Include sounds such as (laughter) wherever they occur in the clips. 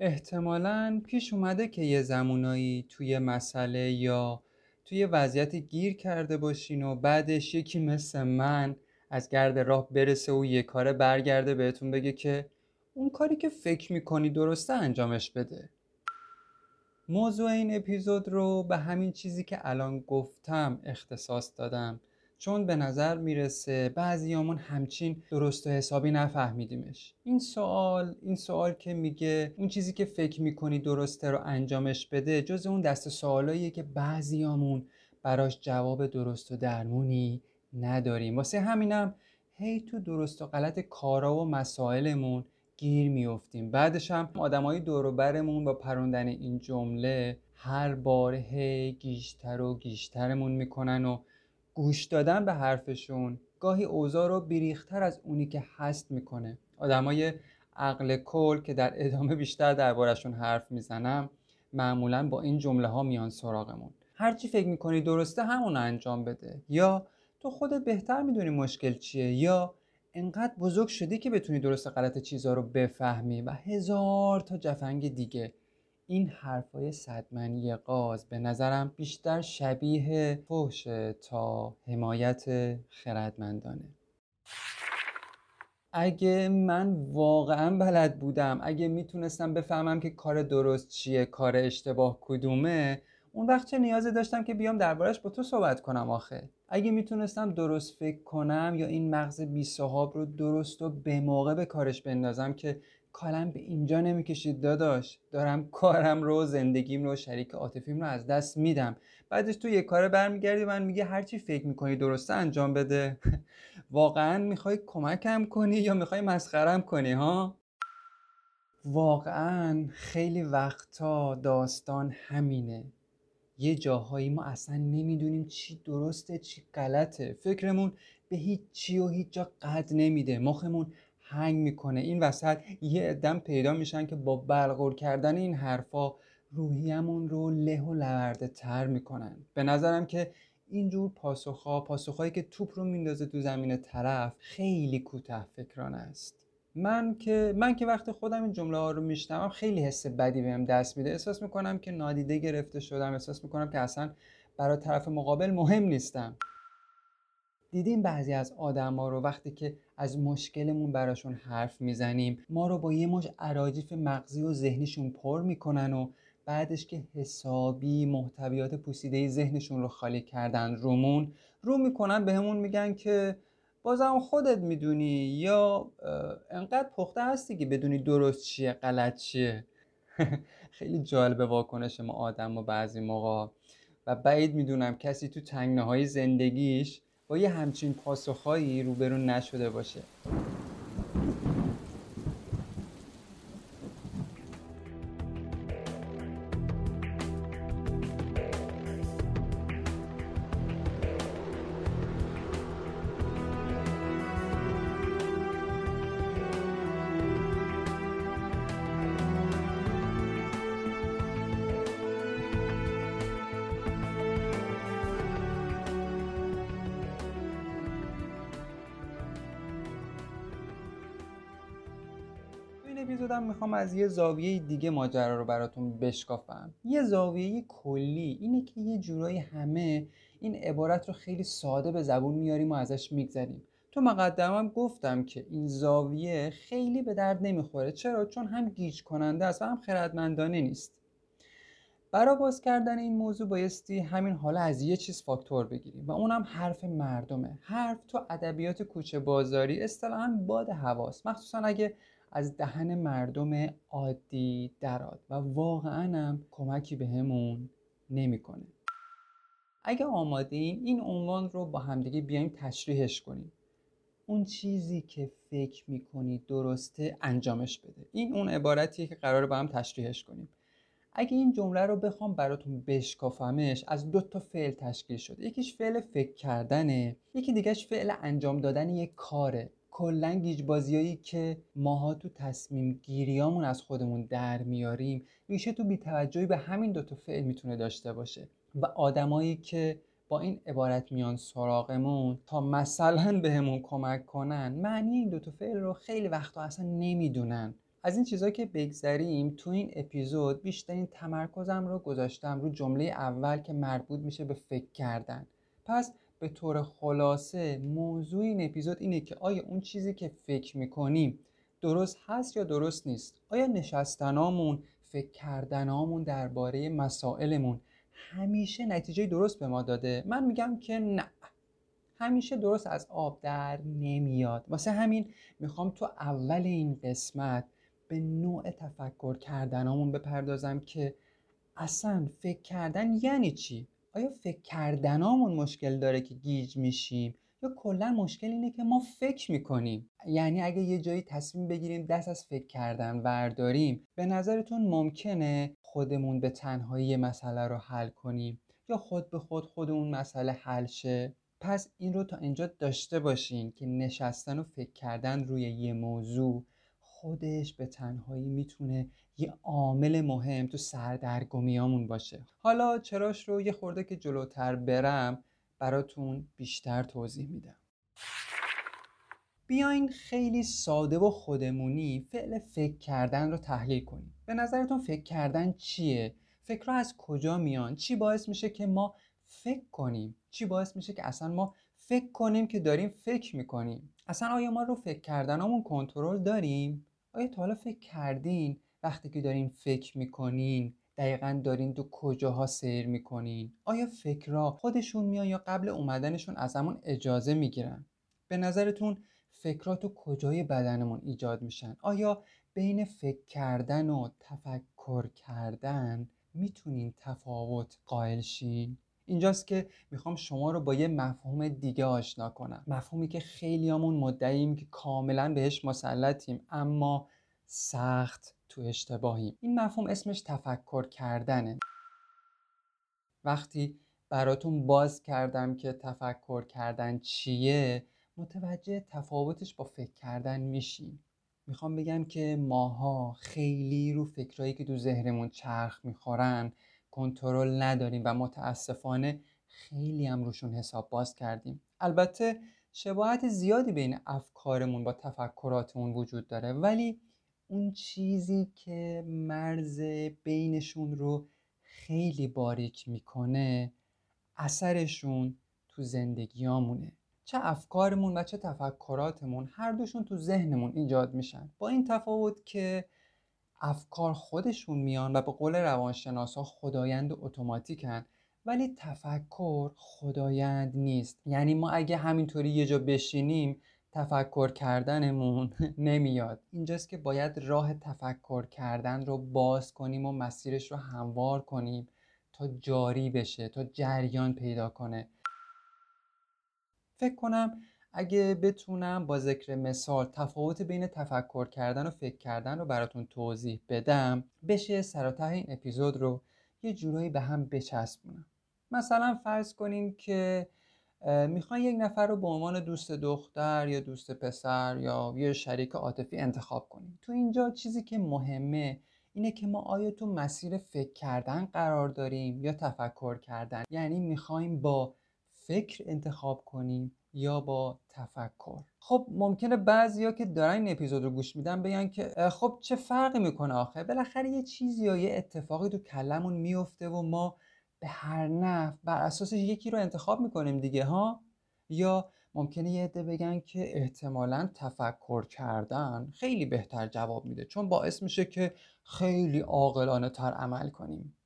احتمالا پیش اومده که یه زمونایی توی مسئله یا توی وضعیتی گیر کرده باشین و بعدش یکی مثل من از گرد راه برسه و یه کاره برگرده بهتون بگه که اون کاری که فکر می‌کنی درسته انجامش بده. موضوع این اپیزود رو به همین چیزی که الان گفتم اختصاص دادم. چون به نظر می‌رسه بعضیامون همچین درست و حسابی نفهمیدیمش. این سوال این سوال که میگه اون چیزی که فکر می‌کنی درسته رو انجامش بده جز اون دست سوالاییه که بعضیامون براش جواب درست و درمونی نداریم. واسه همینم هی تو درست و غلط کارا و مسائلمون گیر میفتیم بعدش هم آدمای دور برمون با پروندن این جمله هر بار هی گیشتر و گیشترمون می‌کنن و گوش دادن به حرفشون گاهی اوضاع رو بیریختر از اونی که هست می‌کنه. آدمای عقل کل که در ادامه بیشتر دربارشون حرف می‌زنم معمولا با این جمله ها میان سراغمون. هرچی فکر می‌کنی درسته همون انجام بده. یا تو خودت بهتر می‌دونی مشکل چیه یا انقدر بزرگ شدی که بتونی درست غلط چیزها رو بفهمی و هزار تا جفنگ دیگه. این حرفای صدمنی قاز به نظرم بیشتر شبیه فحشه تا حمایت خردمندانه. اگه من واقعا بلد بودم اگه می‌تونستم بفهمم که کار درست چیه کار اشتباه کدومه اون وقت چه نیازی داشتم که بیام دربارش با تو صحبت کنم آخه؟ اگه می‌تونستم درست فکر کنم یا این مغز بی صحاب رو درست و به موقع به کارش بندازم که کالم به اینجا نمی‌کشید داداش. دارم کارم رو زندگیم رو شریک عاطفیم رو از دست میدم. بعدش تو یه کاره برمیگردی من میگه هرچی فکر می‌کنی درسته انجام بده. (laughs) واقعا می‌خوای کمکم کنی یا می‌خوای مسخرم کنی ها؟ واقعا خیلی وقتا داستان همینه. یه جاهایی ما اصلا نمی‌دونیم چی درسته چی غلطه. فکرمون به هیچ چی و هیچ جا قد نمیده. مخمون هنگ می‌کنه. این وسط یه ادم پیدا میشن که با بلغور کردن این حرفا روحیمون رو له و لورده تر می‌کنن. به نظرم که اینجور پاسخها پاسخهایی که توپ رو میندازه تو زمین طرف خیلی کوتاه فکران است. من که من که وقت خودم این جمله ها رو میشنوم خیلی حس بدی بهم دست میده. احساس می‌کنم که نادیده گرفته شدم. احساس می‌کنم که اصلا برای طرف مقابل مهم نیستم. دیدیم بعضی از آدما رو وقتی که از مشکلمون براشون حرف می‌زنیم ما رو با یه مش عراجیف مغزی و ذهنیشون پر می‌کنن و بعدش که حسابی محتویات پوسیده ذهنشون رو خالی کردن رومون رو می‌کنن بهمون میگن که بازم خودت می‌دونی یا انقدر پخته هستی که بدونی درست چیه غلط چیه. (laughs) خیلی جالبه واکنش ما آدم و بعضی موقع و بعید می‌دونم کسی تو تنگنه های زندگیش با یه همچین پاسخهایی روبرو نشده باشه. از یه زاویه دیگه ماجرا رو براتون بشکافم. یه زاویه کلی اینه که یه جورایی همه این عبارت رو خیلی ساده به زبون میاریم و ازش میگذریم. تو مقدمم گفتم که این زاویه خیلی به درد نمی‌خوره. چرا؟ چون هم گیج کننده است و هم خردمندانه نیست. برای باز کردن این موضوع بایستی همین حالا از یه چیز فاکتور بگیریم و اونم حرف مردمه. حرف تو ادبیات کوچه بازاری اصطلاحا باد هواست. مخصوصا اگه از دهن مردم عادی دراد و واقعا هم کمکی بهمون نمی‌کنه. اگه آماده این این عنوان رو با همدیگه بیایم تشریحش کنیم. اون چیزی که فکر می‌کنی درسته انجامش بده. این اون عبارتیه که قراره با هم تشریحش کنیم. اگه این جمله رو بخوام براتون بشکافمش از دو تا فعل تشکیل شده. یکیش فعل فکر کردنه یکی دیگهش فعل انجام دادن یک کاره. کلا گیج بازیایی که ماها تو تصمیم گیریامون از خودمون در میاریم ریشه تو بیتوجهی به همین دوتا فعل می‌تونه داشته باشه. و آدمایی که با این عبارت میان سراغمون تا مثلا بهمون کمک کنن معنی این دوتا فعل رو خیلی وقتا اصلا نمی‌دونن. از این چیزا که بگذریم تو این اپیزود بیشترین تمرکزم رو گذاشتم رو جمله اول که مربوط میشه به فکر کردن. پس به طور خلاصه موضوع این اپیزود اینه که آیا اون چیزی که فکر می‌کنیم درست هست یا درست نیست؟ آیا نشستنامون فکر کردنامون درباره مسائلمون همیشه نتیجه درست به ما داده؟ من میگم که نه. همیشه درست از آب در نمیاد. واسه همین می‌خوام تو اول این قسمت به نوع تفکر کردنامون بپردازم که اصلا فکر کردن یعنی چی؟ آیا فکر کردنامون مشکل داره که گیج میشیم؟ یا کلا مشکل اینه که ما فکر می‌کنیم؟ یعنی اگه یه جایی تصمیم بگیریم دست از فکر کردن ورداریم به نظرتون ممکنه خودمون به تنهایی مسئله رو حل کنیم؟ یا خود به خود خود اون مسئله حل شه؟ پس این رو تا اینجا داشته باشین که نشستن و فکر کردن روی یه موضوع خودش به تنهایی می‌تونه یه عامل مهم تو سردرگمیامون باشه حالا چراش رو یه خورده که جلوتر برم براتون بیشتر توضیح میدم بیاین خیلی ساده و خودمونی فعل فکر کردن رو تحلیل کنیم به نظرتون فکر کردن چیه؟ فکرها از کجا میان؟ چی باعث میشه که ما فکر کنیم؟ چی باعث میشه که اصلا ما فکر کنیم که داریم فکر می‌کنیم؟ اصلا آیا ما رو فکر کردنمون کنترل داریم؟ آیا تا حالا فکر کردین وقتی که دارین فکر می‌کنین دقیقا دارین تو کجاها سیر می‌کنین؟ آیا فکرها خودشون میان یا قبل اومدنشون از همون اجازه می‌گیرن؟ به نظرتون فکرها تو کجای بدنمون ایجاد میشن؟ آیا بین فکر کردن و تفکر کردن می‌تونین تفاوت قائل شین؟ اینجاست که می‌خوام شما رو با یه مفهوم دیگه آشنا کنم. مفهومی که خیلیامون مدعیم که کاملا بهش مسلطیم اما سخت تو اشتباهیم. این مفهوم اسمش تفکر کردنه. وقتی براتون باز کردم که تفکر کردن چیه متوجه تفاوتش با فکر کردن میشیم. می‌خوام بگم که ماها خیلی رو فکرهایی که تو ذهنمون چرخ می‌خورن کنترل نداریم و متاسفانه خیلی هم روشون حساب باز کردیم. البته شباهت زیادی بین افکارمون با تفکراتمون وجود داره ولی اون چیزی که مرز بینشون رو خیلی باریک می‌کنه اثرشون تو زندگیامونه. چه افکارمون و چه تفکراتمون هر دوشون تو ذهنمون ایجاد میشن. با این تفاوت که افکار خودشون میان و به قول روانشناسا خدایند اتوماتیکن. ولی تفکر خدایند نیست. یعنی ما اگه همینطوری یه جا بشینیم تفکر کردنمون (laughs) نمیاد. اینجاست که باید راه تفکر کردن رو باز کنیم و مسیرش رو هموار کنیم تا جاری بشه تا جریان پیدا کنه. فکر کنم اگه بتونم با ذکر مثال تفاوت بین تفکر کردن و فکر کردن رو براتون توضیح بدم بشه سر این اپیزود رو یه جورایی به هم بچسبونم. مثلا فرض کنیم که می‌خوان یک نفر رو به عنوان دوست دختر یا دوست پسر یا یه شریک عاطفی انتخاب کنیم تو اینجا چیزی که مهمه اینه که ما آیا تو مسیر فکر کردن قرار داریم یا تفکر کردن؟ یعنی می‌خوایم با فکر انتخاب کنیم یا با تفکر. خب ممکنه بعضیا که دارن این اپیزود رو گوش میدن بگن که خب چه فرقی می‌کنه آخه؟ بالاخره یه چیزی یا یه اتفاقی تو کلمون میفته و ما به هر نفع بر اساسش یکی رو انتخاب می‌کنیم دیگه ها؟ یا ممکنه یه عده بگن که احتمالا تفکر کردن خیلی بهتر جواب میده چون باعث میشه که خیلی عاقلانه تر عمل کنیم.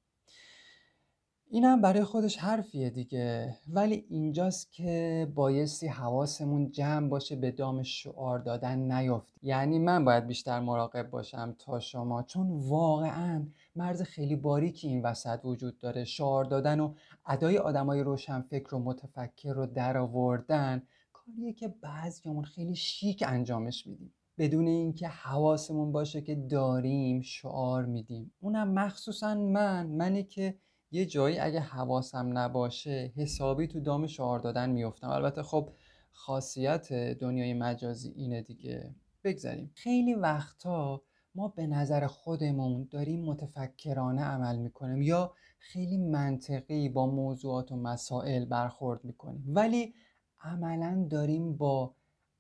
این هم برای خودش حرفیه دیگه. ولی اینجاست که بایستی حواسمون جمع باشه به دام شعار دادن نیفت یعنی من باید بیشتر مراقب باشم تا شما. چون واقعا مرز خیلی باریکی این وسط وجود داره. شعار دادن و ادای آدمای روشن فکر و متفکر رو در آوردن کاریه که بعضیامون خیلی شیک انجامش میدیم. بدون اینکه حواسمون باشه که داریم شعار میدیم. اونم مخصوصا من. منی که یه جایی اگه حواسم نباشه حسابی تو دام شعار دادن میفتم البته خب خاصیت دنیای مجازی اینه دیگه. بگذاریم. خیلی وقتا ما به نظر خودمون داریم متفکرانه عمل می‌کنیم یا خیلی منطقی با موضوعات و مسائل برخورد می‌کنیم. ولی عملا داریم با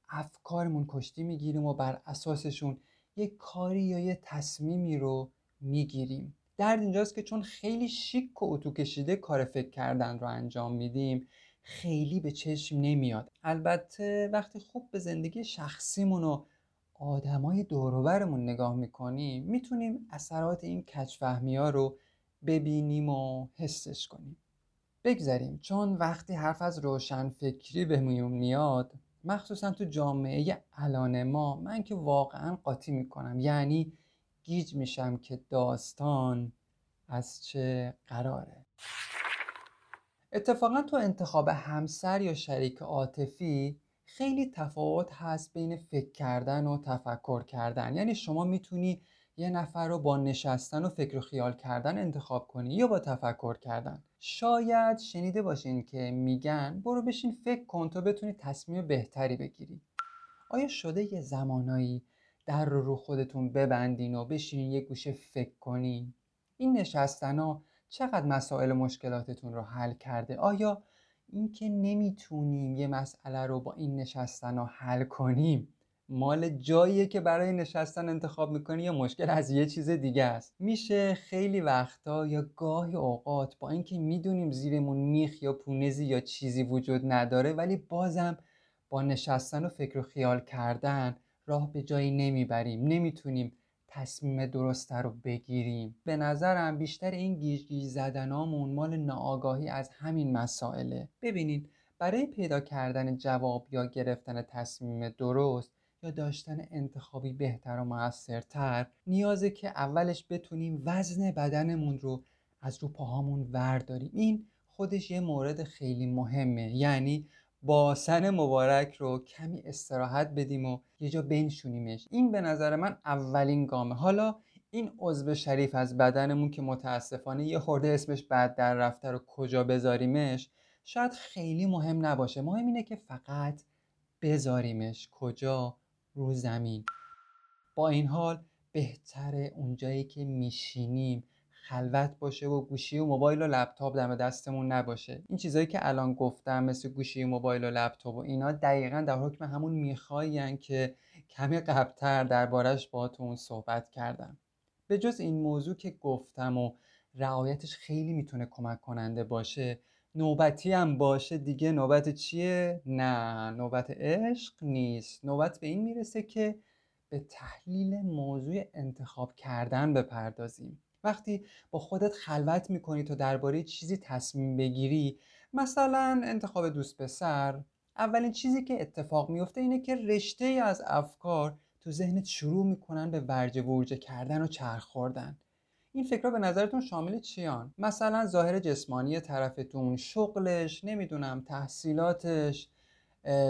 افکارمون کشتی می‌گیریم و بر اساسشون یه کاری یا یه تصمیمی رو می‌گیریم. درد اینجاست که چون خیلی شیک و اتو کشیده کار فکر کردن رو انجام میدیم خیلی به چشم نمیاد. البته وقتی خوب به زندگی شخصیمون و آدمای دوروبرمون نگاه می‌کنیم می‌تونیم اثرات این کچفهمی ها رو ببینیم و حسش کنیم. بگذاریم چون وقتی حرف از روشن فکری بهمون میاد مخصوصا تو جامعه الان ما من که واقعا قاطی می‌کنم. یعنی گیج میشم که داستان از چه قراره. اتفاقا تو انتخاب همسر یا شریک عاطفی خیلی تفاوت هست بین فکر کردن و تفکر کردن. یعنی شما می‌تونی یه نفر رو با نشستن و فکر و خیال کردن انتخاب کنی یا با تفکر کردن. شاید شنیده باشین که میگن برو بشین فکر کن تا بتونی تصمیم بهتری بگیری. آیا شده یه زمانایی در رو رو خودتون ببندین و بشینین یه گوشه فکر کنین. این نشستن ها چقدر مسائل و مشکلاتتون رو حل کرده؟ آیا اینکه نمی‌تونیم یه مسئله رو با این نشستن حل کنیم مال جاییه که برای نشستن انتخاب می‌کنی یا مشکل از یه چیز دیگه است؟ میشه خیلی وقتا یا گاهی اوقات با اینکه می‌دونیم زیرمون میخ یا پونزی یا چیزی وجود نداره ولی بازم با نشستن و فکر و خیال کردن راه به جایی نمی‌بریم نمی‌تونیم تصمیم درسته رو بگیریم. به نظرم بیشتر این گیج گیج زدنامون مال ناآگاهی از همین مسائله. ببینید برای پیدا کردن جواب یا گرفتن تصمیم درست یا داشتن انتخابی بهتر و موثرتر نیازه که اولش بتونیم وزن بدنمون رو از رو پاهامون ورداریم. این خودش یه مورد خیلی مهمه. یعنی باسن مبارک رو کمی استراحت بدیم و یه جا بنشونیمش. این به نظر من اولین گامه. حالا این عضو شریف از بدنمون که متاسفانه یه خورده اسمش بعد در رفته رو کجا بذاریمش شاید خیلی مهم نباشه. مهم اینه که فقط بذاریمش کجا؟ رو زمین. با این حال بهتره اونجایی که میشینیم خلوت باشه و گوشی و موبایل و لپتاپ دم دستمون نباشه. این چیزهایی که الان گفتم مثل گوشی و موبایل و لپتاپ و اینا دقیقا در حکم همون می‌خواین که کمی قبلتر دربارش باهاتون صحبت کردم. به جز این موضوع که گفتم و رعایتش خیلی می‌تونه کمک کننده باشه نوبتی هم باشه دیگه. نوبت چیه؟ نه نوبت عشق نیست. نوبت به این می‌رسه که به تحلیل موضوع انتخاب کردن بپردازیم. وقتی با خودت خلوت می‌کنی تا درباره چیزی تصمیم بگیری مثلا انتخاب دوست پسر اولین چیزی که اتفاق میفته اینه که رشته از افکار تو ذهنت شروع می‌کنن به ورجه ورجه کردن و چرخ خوردن. این فکرها به نظرتون شامل چیان؟ مثلا ظاهر جسمانی طرفتون شغلش نمی‌دونم تحصیلاتش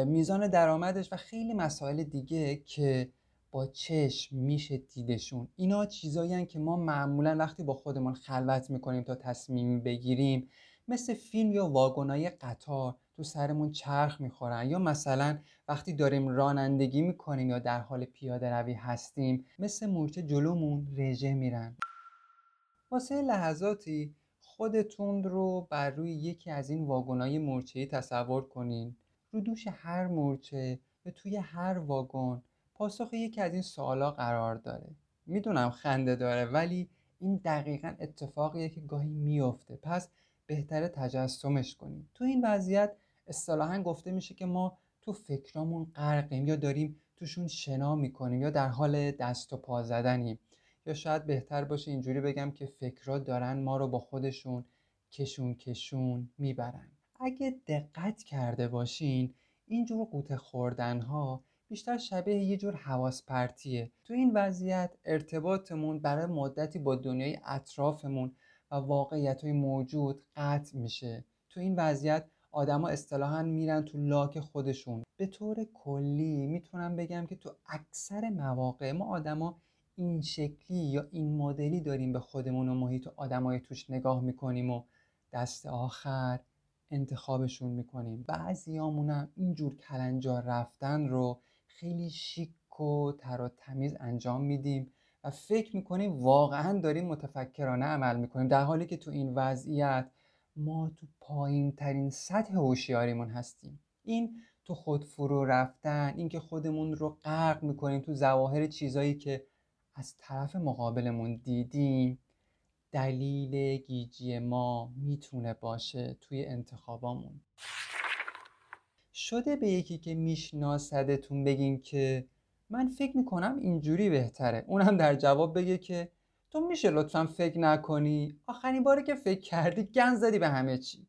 میزان درآمدش و خیلی مسائل دیگه که با چشم میشه دیدشون. اینا چیزایی که ما معمولا وقتی با خودمون خلوت می‌کنیم تا تصمیم بگیریم مثل فیلم یا واگنای قطار تو سرمون چرخ می‌خورن یا مثلا وقتی داریم رانندگی می‌کنیم یا در حال پیاده روی هستیم مثل مورچه جلومون رژه میرن. واسه لحظاتی خودتون رو بر روی یکی از این واگنای مورچه‌ای تصور کنین. رو دوش هر مورچه و توی هر واگن پاسخ یکی از این سوالا قرار داره. می‌دونم خنده داره ولی این دقیقا اتفاقیه که گاهی میافته. پس بهتره تجسمش کنیم. تو این وضعیت اصطلاحا گفته میشه که ما تو فکرامون غرقیم یا داریم توشون شنا می‌کنیم یا در حال دست و پا زدنیم. یا شاید بهتر باشه اینجوری بگم که فکرها دارن ما رو با خودشون کشون کشون می‌برن. اگه دقت کرده باشین اینجور قوطه خوردن ها بیشتر شبیه یه جور حواس پرتیه تو این وضعیت ارتباطمون برای مدتی با دنیای اطرافمون و واقعیت های موجود قطع میشه. تو این وضعیت آدما اصطلاحا میرن تو لاک خودشون. به طور کلی می‌تونم بگم که تو اکثر مواقع ما آدما این شکلی یا این مدلی داریم به خودمون و محیط و آدمای توش نگاه می‌کنیم و دست آخر انتخابشون می‌کنیم. بعضیامونم اینجور کلنجار رفتن رو خیلی شیک و تر و تمیز انجام میدیم و فکر می‌کنیم واقعا داریم متفکرانه عمل می‌کنیم. در حالی که تو این وضعیت ما تو پایین ترین سطح هوشیاریمون هستیم. این تو خود فرو رفتن اینکه خودمون رو غرق می‌کنیم تو ظواهر چیزایی که از طرف مقابلمون دیدیم دلیل گیجی ما می‌تونه باشه توی انتخابامون. شده به یکی که میشناسدتون بگین که من فکر می‌کنم اینجوری بهتره. اونم در جواب بگه که تو میشه لطفا فکر نکنی. آخرین باری که فکر کردی گن زدی به همه چی.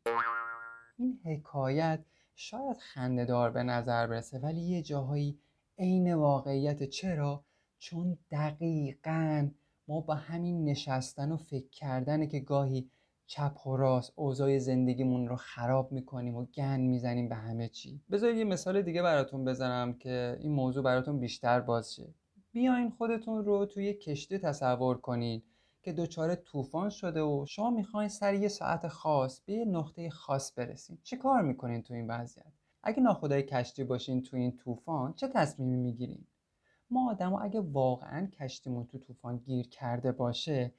این حکایت شاید خندهدار به نظر برسه ولی یه جاهایی عین واقعیت چرا؟ چون دقیقا ما با همین نشستن و فکر کردنه که گاهی چپ و راست اوضاع زندگیمون رو خراب می‌کنیم و گن می‌زنیم به همه چی. بذارید یه مثال دیگه براتون بزنم که این موضوع براتون بیشتر باز شه. بیاین خودتون رو توی کشتی تصور کنید که دچار طوفان شده و شما می‌خواین سر یه ساعت خاص به یه نقطه خاص برسین. چه کار می‌کنین تو این وضعیت؟ اگه ناخدای کشتی باشین تو این طوفان چه تصمیمی می‌گیرین؟ ما آدم اگه واقعا کشتیمون تو طوفان گیر کرده باشه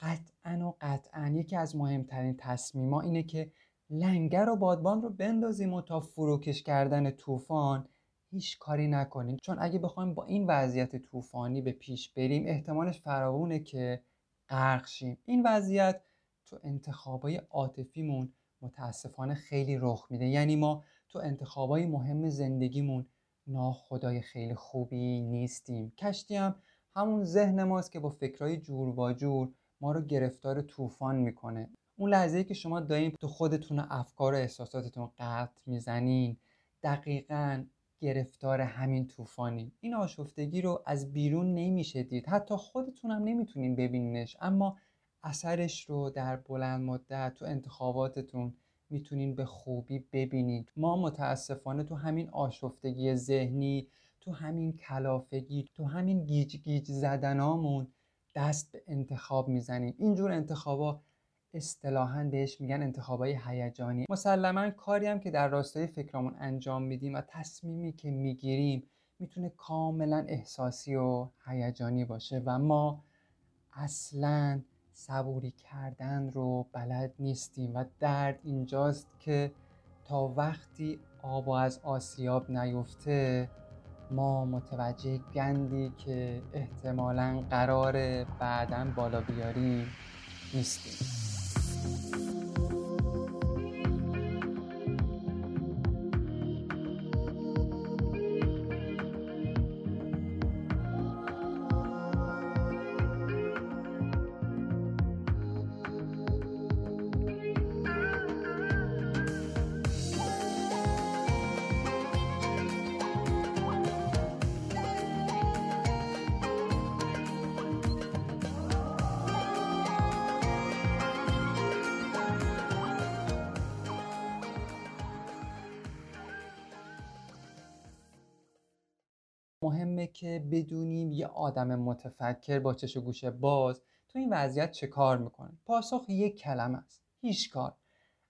قطعا و قطعا یکی از مهمترین تصمیما اینه که لنگر و بادبان رو بندازیم و تا فروکش کردن طوفان هیچ کاری نکنیم. چون اگه بخوایم با این وضعیت طوفانی به پیش بریم احتمالش فراوونه که غرق شیم. این وضعیت تو انتخابای عاطفیمون متاسفانه خیلی رخ میده. یعنی ما تو انتخابای مهم زندگیمون ناخدای خیلی خوبی نیستیم. کشتی هم همون ذهن ماست که با فکرهای جور با جور ما رو گرفتار طوفان می‌کنه. اون لحظه که شما دارین تو خودتون افکار و احساساتتون قطع می‌زنین دقیقا گرفتار همین طوفانی این آشفتگی رو از بیرون نمیشه دید. حتی خودتون هم نمی‌تونین ببینینش اما اثرش رو در بلند مدت تو انتخاباتتون می‌تونین به خوبی ببینید ما متاسفانه تو همین آشفتگی ذهنی تو همین کلافگی تو همین گیج گیج زدنامون دست به انتخاب می‌زنیم. اینجور انتخابا اصطلاحا بهش میگن انتخابای هیجانی. مسلما کاری هم که در راستای فکرامون انجام میدیم و تصمیمی که می‌گیریم می‌تونه کاملا احساسی و هیجانی باشه و ما اصلا صبوری کردن رو بلد نیستیم و درد اینجاست که تا وقتی آب از آسیاب نیفته ما متوجه گندی که احتمالا قرار بعدا بالا بیاریم نیستیم. مهمه که بدونیم یه آدم متفکر با چش و گوش باز تو این وضعیت چه کار می‌کنه. پاسخ یک کلمه است. هیچ کار.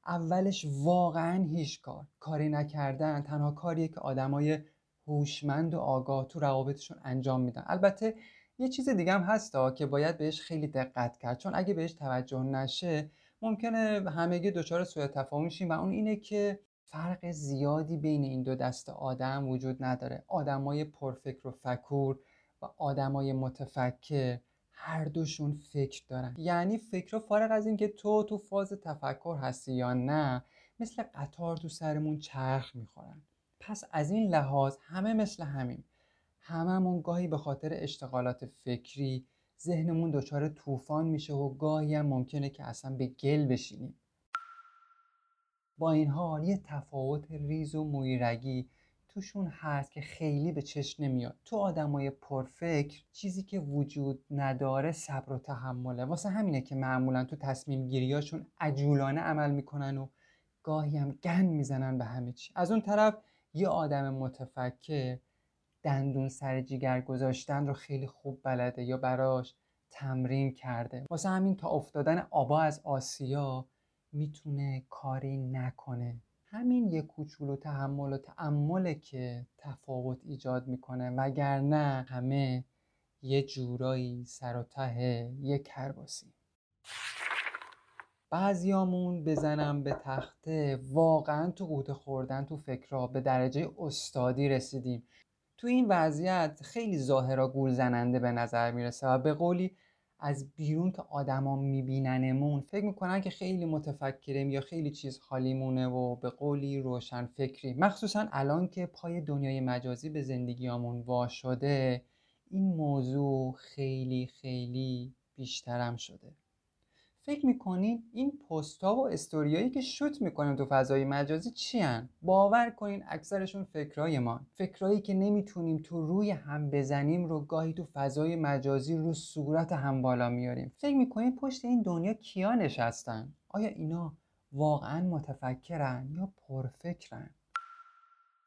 اولش واقعا هیچ کار. کاری نکردن تنها کاریه که آدمای هوشمند و آگاه تو روابطشون انجام میدن. البته یه چیز دیگه هم هستا که باید بهش خیلی دقت کرد. چون اگه بهش توجه نشه ممکنه همگی دچار سوء تفاهم شیم و اون اینه که فرق زیادی بین این دو دست آدم وجود نداره. آدمای پرفکر و فکور و آدمای متفکر هر دوشون فکر دارن. یعنی فکر فارغ از اینکه تو تو فاز تفکر هستی یا نه مثل قطار تو سرمون چرخ می‌خورن. پس از این لحاظ همه مثل همین هممون گاهی به خاطر اشتغالات فکری ذهنمون دچار طوفان میشه و گاهی هم ممکنه که اصلا به گل بشینیم. با این حال یه تفاوت ریز و مویرگی توشون هست که خیلی به چشم نمیاد. تو آدمای پرفکر چیزی که وجود نداره صبر و تحمله. واسه همینه که معمولا تو تصمیم گیریاشون عجولانه عمل می‌کنن و گاهی هم گن می‌زنن به همه چی. از اون طرف یه آدم متفکر دندون سر جیگر گذاشتن رو خیلی خوب بلده یا براش تمرین کرده. واسه همین تا افتادن آبا از آسیا می‌تونه کاری نکنه. همین یک کوچولو تحمل و تعمله که تفاوت ایجاد می‌کنه. وگرنه همه یه جورایی سر و ته یه کرباسی. بعضیامون بزنم به تخته. واقعا تو قوطه خوردن تو فکرها به درجه استادی رسیدیم. تو این وضعیت خیلی ظاهرا گول زننده به نظر می‌رسه و به قولی از بیرون که آدما میبیننمون فکر می‌کنن که خیلی متفکریم یا خیلی چیز حالیمونه و به قولی روشن فکری. مخصوصا الان که پای دنیای مجازی به زندگیامون وا شده این موضوع خیلی خیلی بیشترم شده. فکر می‌کنین این پستها و استوریایی که شوت می‌کنیم تو فضای مجازی چی هن؟ باور کنین اکثرشون فکرای ما فکرایی که نمی‌تونیم تو روی هم بزنیم رو گاهی تو فضای مجازی رو صورت هم بالا میاریم فکر می‌کنین پشت این دنیا کیا نشستن؟ آیا اینا واقعا متفکرن یا پرفکرن؟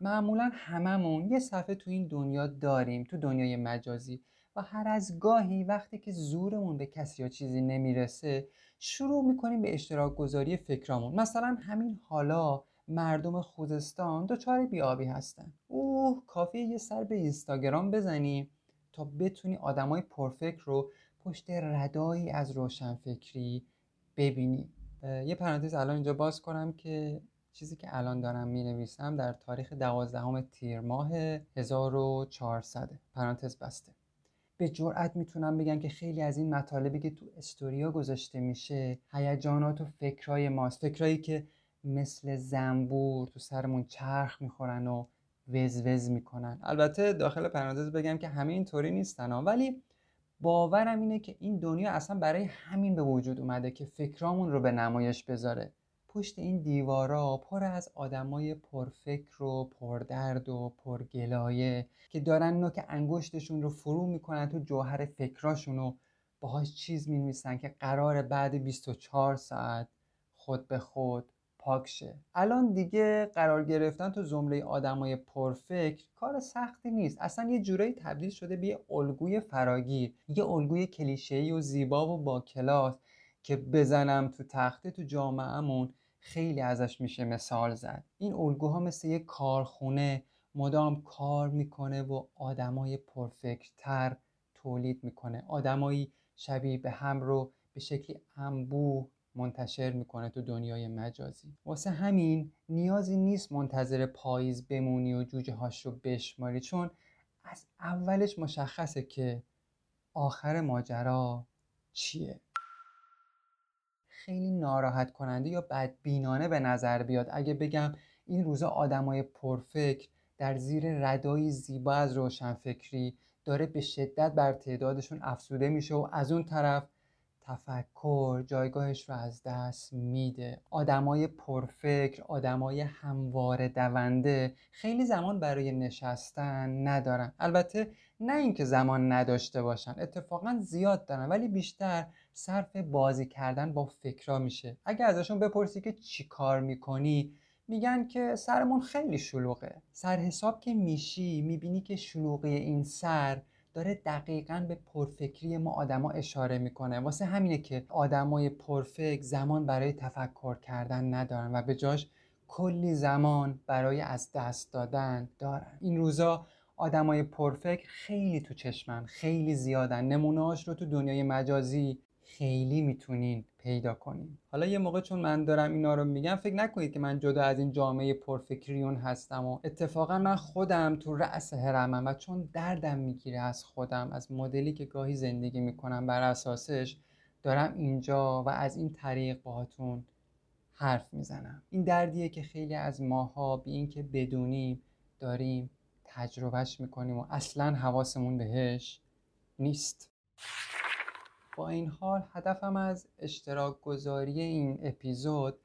معمولا هممون یه صفحه تو این دنیا داریم تو دنیای مجازی و هر از گاهی وقتی که زورمون به کسی یا چیزی نمی‌رسه شروع می‌کنیم به اشتراک گذاری فکرامون. مثلا همین حالا مردم خوزستان دچار بیابی هستن. اوه کافیه یه سر به اینستاگرام بزنی تا بتونی آدمای پرفکر رو پشت ردایی از روشنفکری ببینی. یه پرانتز الان اینجا باز کنم که چیزی که الان دارم می نویسم در تاریخ دوازدهم تیر ماه 1400 پرانتز بسته. به جرئت می‌تونم بگم که خیلی از این مطالبی که تو استوریا گذاشته میشه هیجانات و فکرای ماست. فکرایی که مثل زنبور تو سرمون چرخ می‌خورن و وز وز می‌کنن. البته داخل پرانتز بگم که همه اینطوری نیستن ولی باورم اینه که این دنیا اصلا برای همین به وجود اومده که فکرامون رو به نمایش بذاره. پشت این دیوارا پر از آدمای پرفکر و پردرد و پرگلایه که دارن نوک انگشتشون رو فرو می‌کنن تو جوهر فکراشون و باهاش چیز می‌نویسن که قرار بعد 24 ساعت خود به خود پاک شه. الان دیگه قرار گرفتن تو زمره آدمای پرفکر کار سختی نیست. اصلا یه جورایی تبدیل شده به یه الگوی فراگیر یه الگوی کلیشه‌ای و زیبا و با کلاس که بزنم تو تخته تو جامعهمون خیلی ازش میشه مثال زد. این الگوها مثل یه کارخونه مدام کار می‌کنه و آدمای پرفکرتر تولید می‌کنه. آدمایی شبیه به هم رو به شکلی انبوه منتشر می‌کنه تو دنیای مجازی. واسه همین نیازی نیست منتظر پاییز بمونی و جوجه هاش رو بشماری چون از اولش مشخصه که آخر ماجرا چیه. خیلی ناراحت کننده یا بدبینانه به نظر بیاد. اگه بگم این روزا آدمای پرفکر در زیر ردایی زیبا از روشنفکری داره به شدت بر تعدادشون افزوده میشه و از اون طرف تفکر جایگاهش رو از دست میده. آدمای پرفکر آدمای همواره دونده خیلی زمان برای نشستن ندارن. البته نه اینکه زمان نداشته باشن اتفاقا زیاد دارن ولی بیشتر صرف بازی کردن با فکرها میشه. اگه ازشون بپرسی که چی کار می‌کنی میگن که سرمون خیلی شلوغه. سر حساب که میشی می‌بینی که شلوغی این سر داره دقیقا به پرفکری ما آدما اشاره می‌کنه. واسه همینه که آدمای پرفکر زمان برای تفکر کردن ندارن و به جاش کلی زمان برای از دست دادن دارن. این روزا آدمای پرفکر خیلی تو چشمن خیلی زیادن. نمونهاش رو تو دنیای مجازی خیلی می‌تونین پیدا کنین. حالا یه موقع چون من دارم اینا رو میگم فکر نکنید که من جدا از این جامعه پرفکریون هستم و اتفاقا من خودم تو رأس هرمم و چون دردم می‌گیره از خودم از مدلی که گاهی زندگی می‌کنم بر اساسش دارم اینجا و از این طریق باهاتون حرف می‌زنم. این دردیه که خیلی از ماها بی اینکه بدونیم داریم تجربهش می‌کنیم و اصلا حواسمون بهش نیست. با این حال هدفم از اشتراک گذاری این اپیزود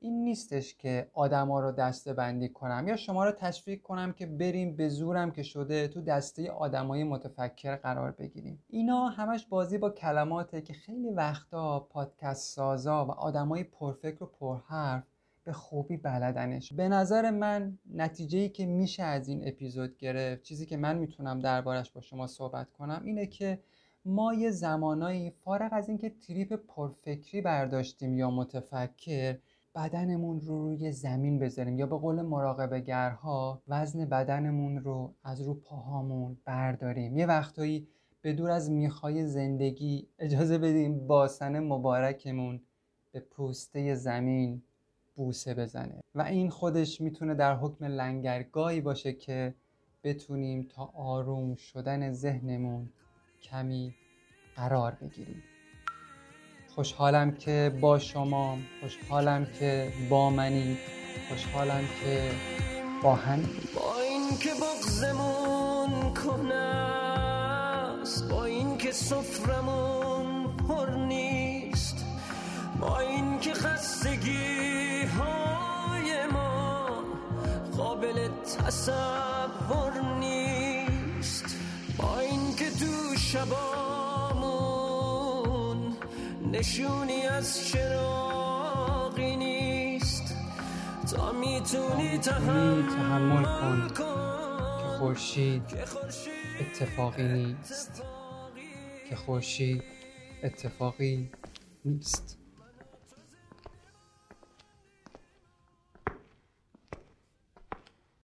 این نیستش که آدما رو دسته بندی کنم یا شما رو تشویق کنم که بریم به زورم که شده تو دسته آدمای متفکر قرار بگیریم. اینا همش بازی با کلماته که خیلی وقتا پادکست سازا و آدمای پرفکر و پرحرف به خوبی بلدنش. به نظر من نتیجه که میشه از این اپیزود گرفت چیزی که من می‌تونم دربارش با شما صحبت کنم اینه که ما یه زمانایی فارغ از اینکه تریپ پرفکری برداشتیم یا متفکر بدنمون رو روی زمین بذاریم یا به قول مراقبگرها وزن بدنمون رو از رو پاهامون برداریم. یه وقتایی به دور از می‌خوای زندگی اجازه بدیم باسن مبارکمون به پوسته زمین بوسه بزنه. و این خودش می‌تونه در حکم لنگرگاهی باشه که بتونیم تا آروم شدن ذهنمون کمی قرار بگیریم. خوشحالم که با شما خوشحالم که با منی خوشحالم که با هم. با این که بغزمون کنست با این که صفرمون پر نیست با این که خستگی های ما قابل تصور نیست. شبامون نشونی از چراغی نیست. تا می‌تونی تحمل کن که خورشید اتفاقی نیست. که خورشید اتفاقی نیست.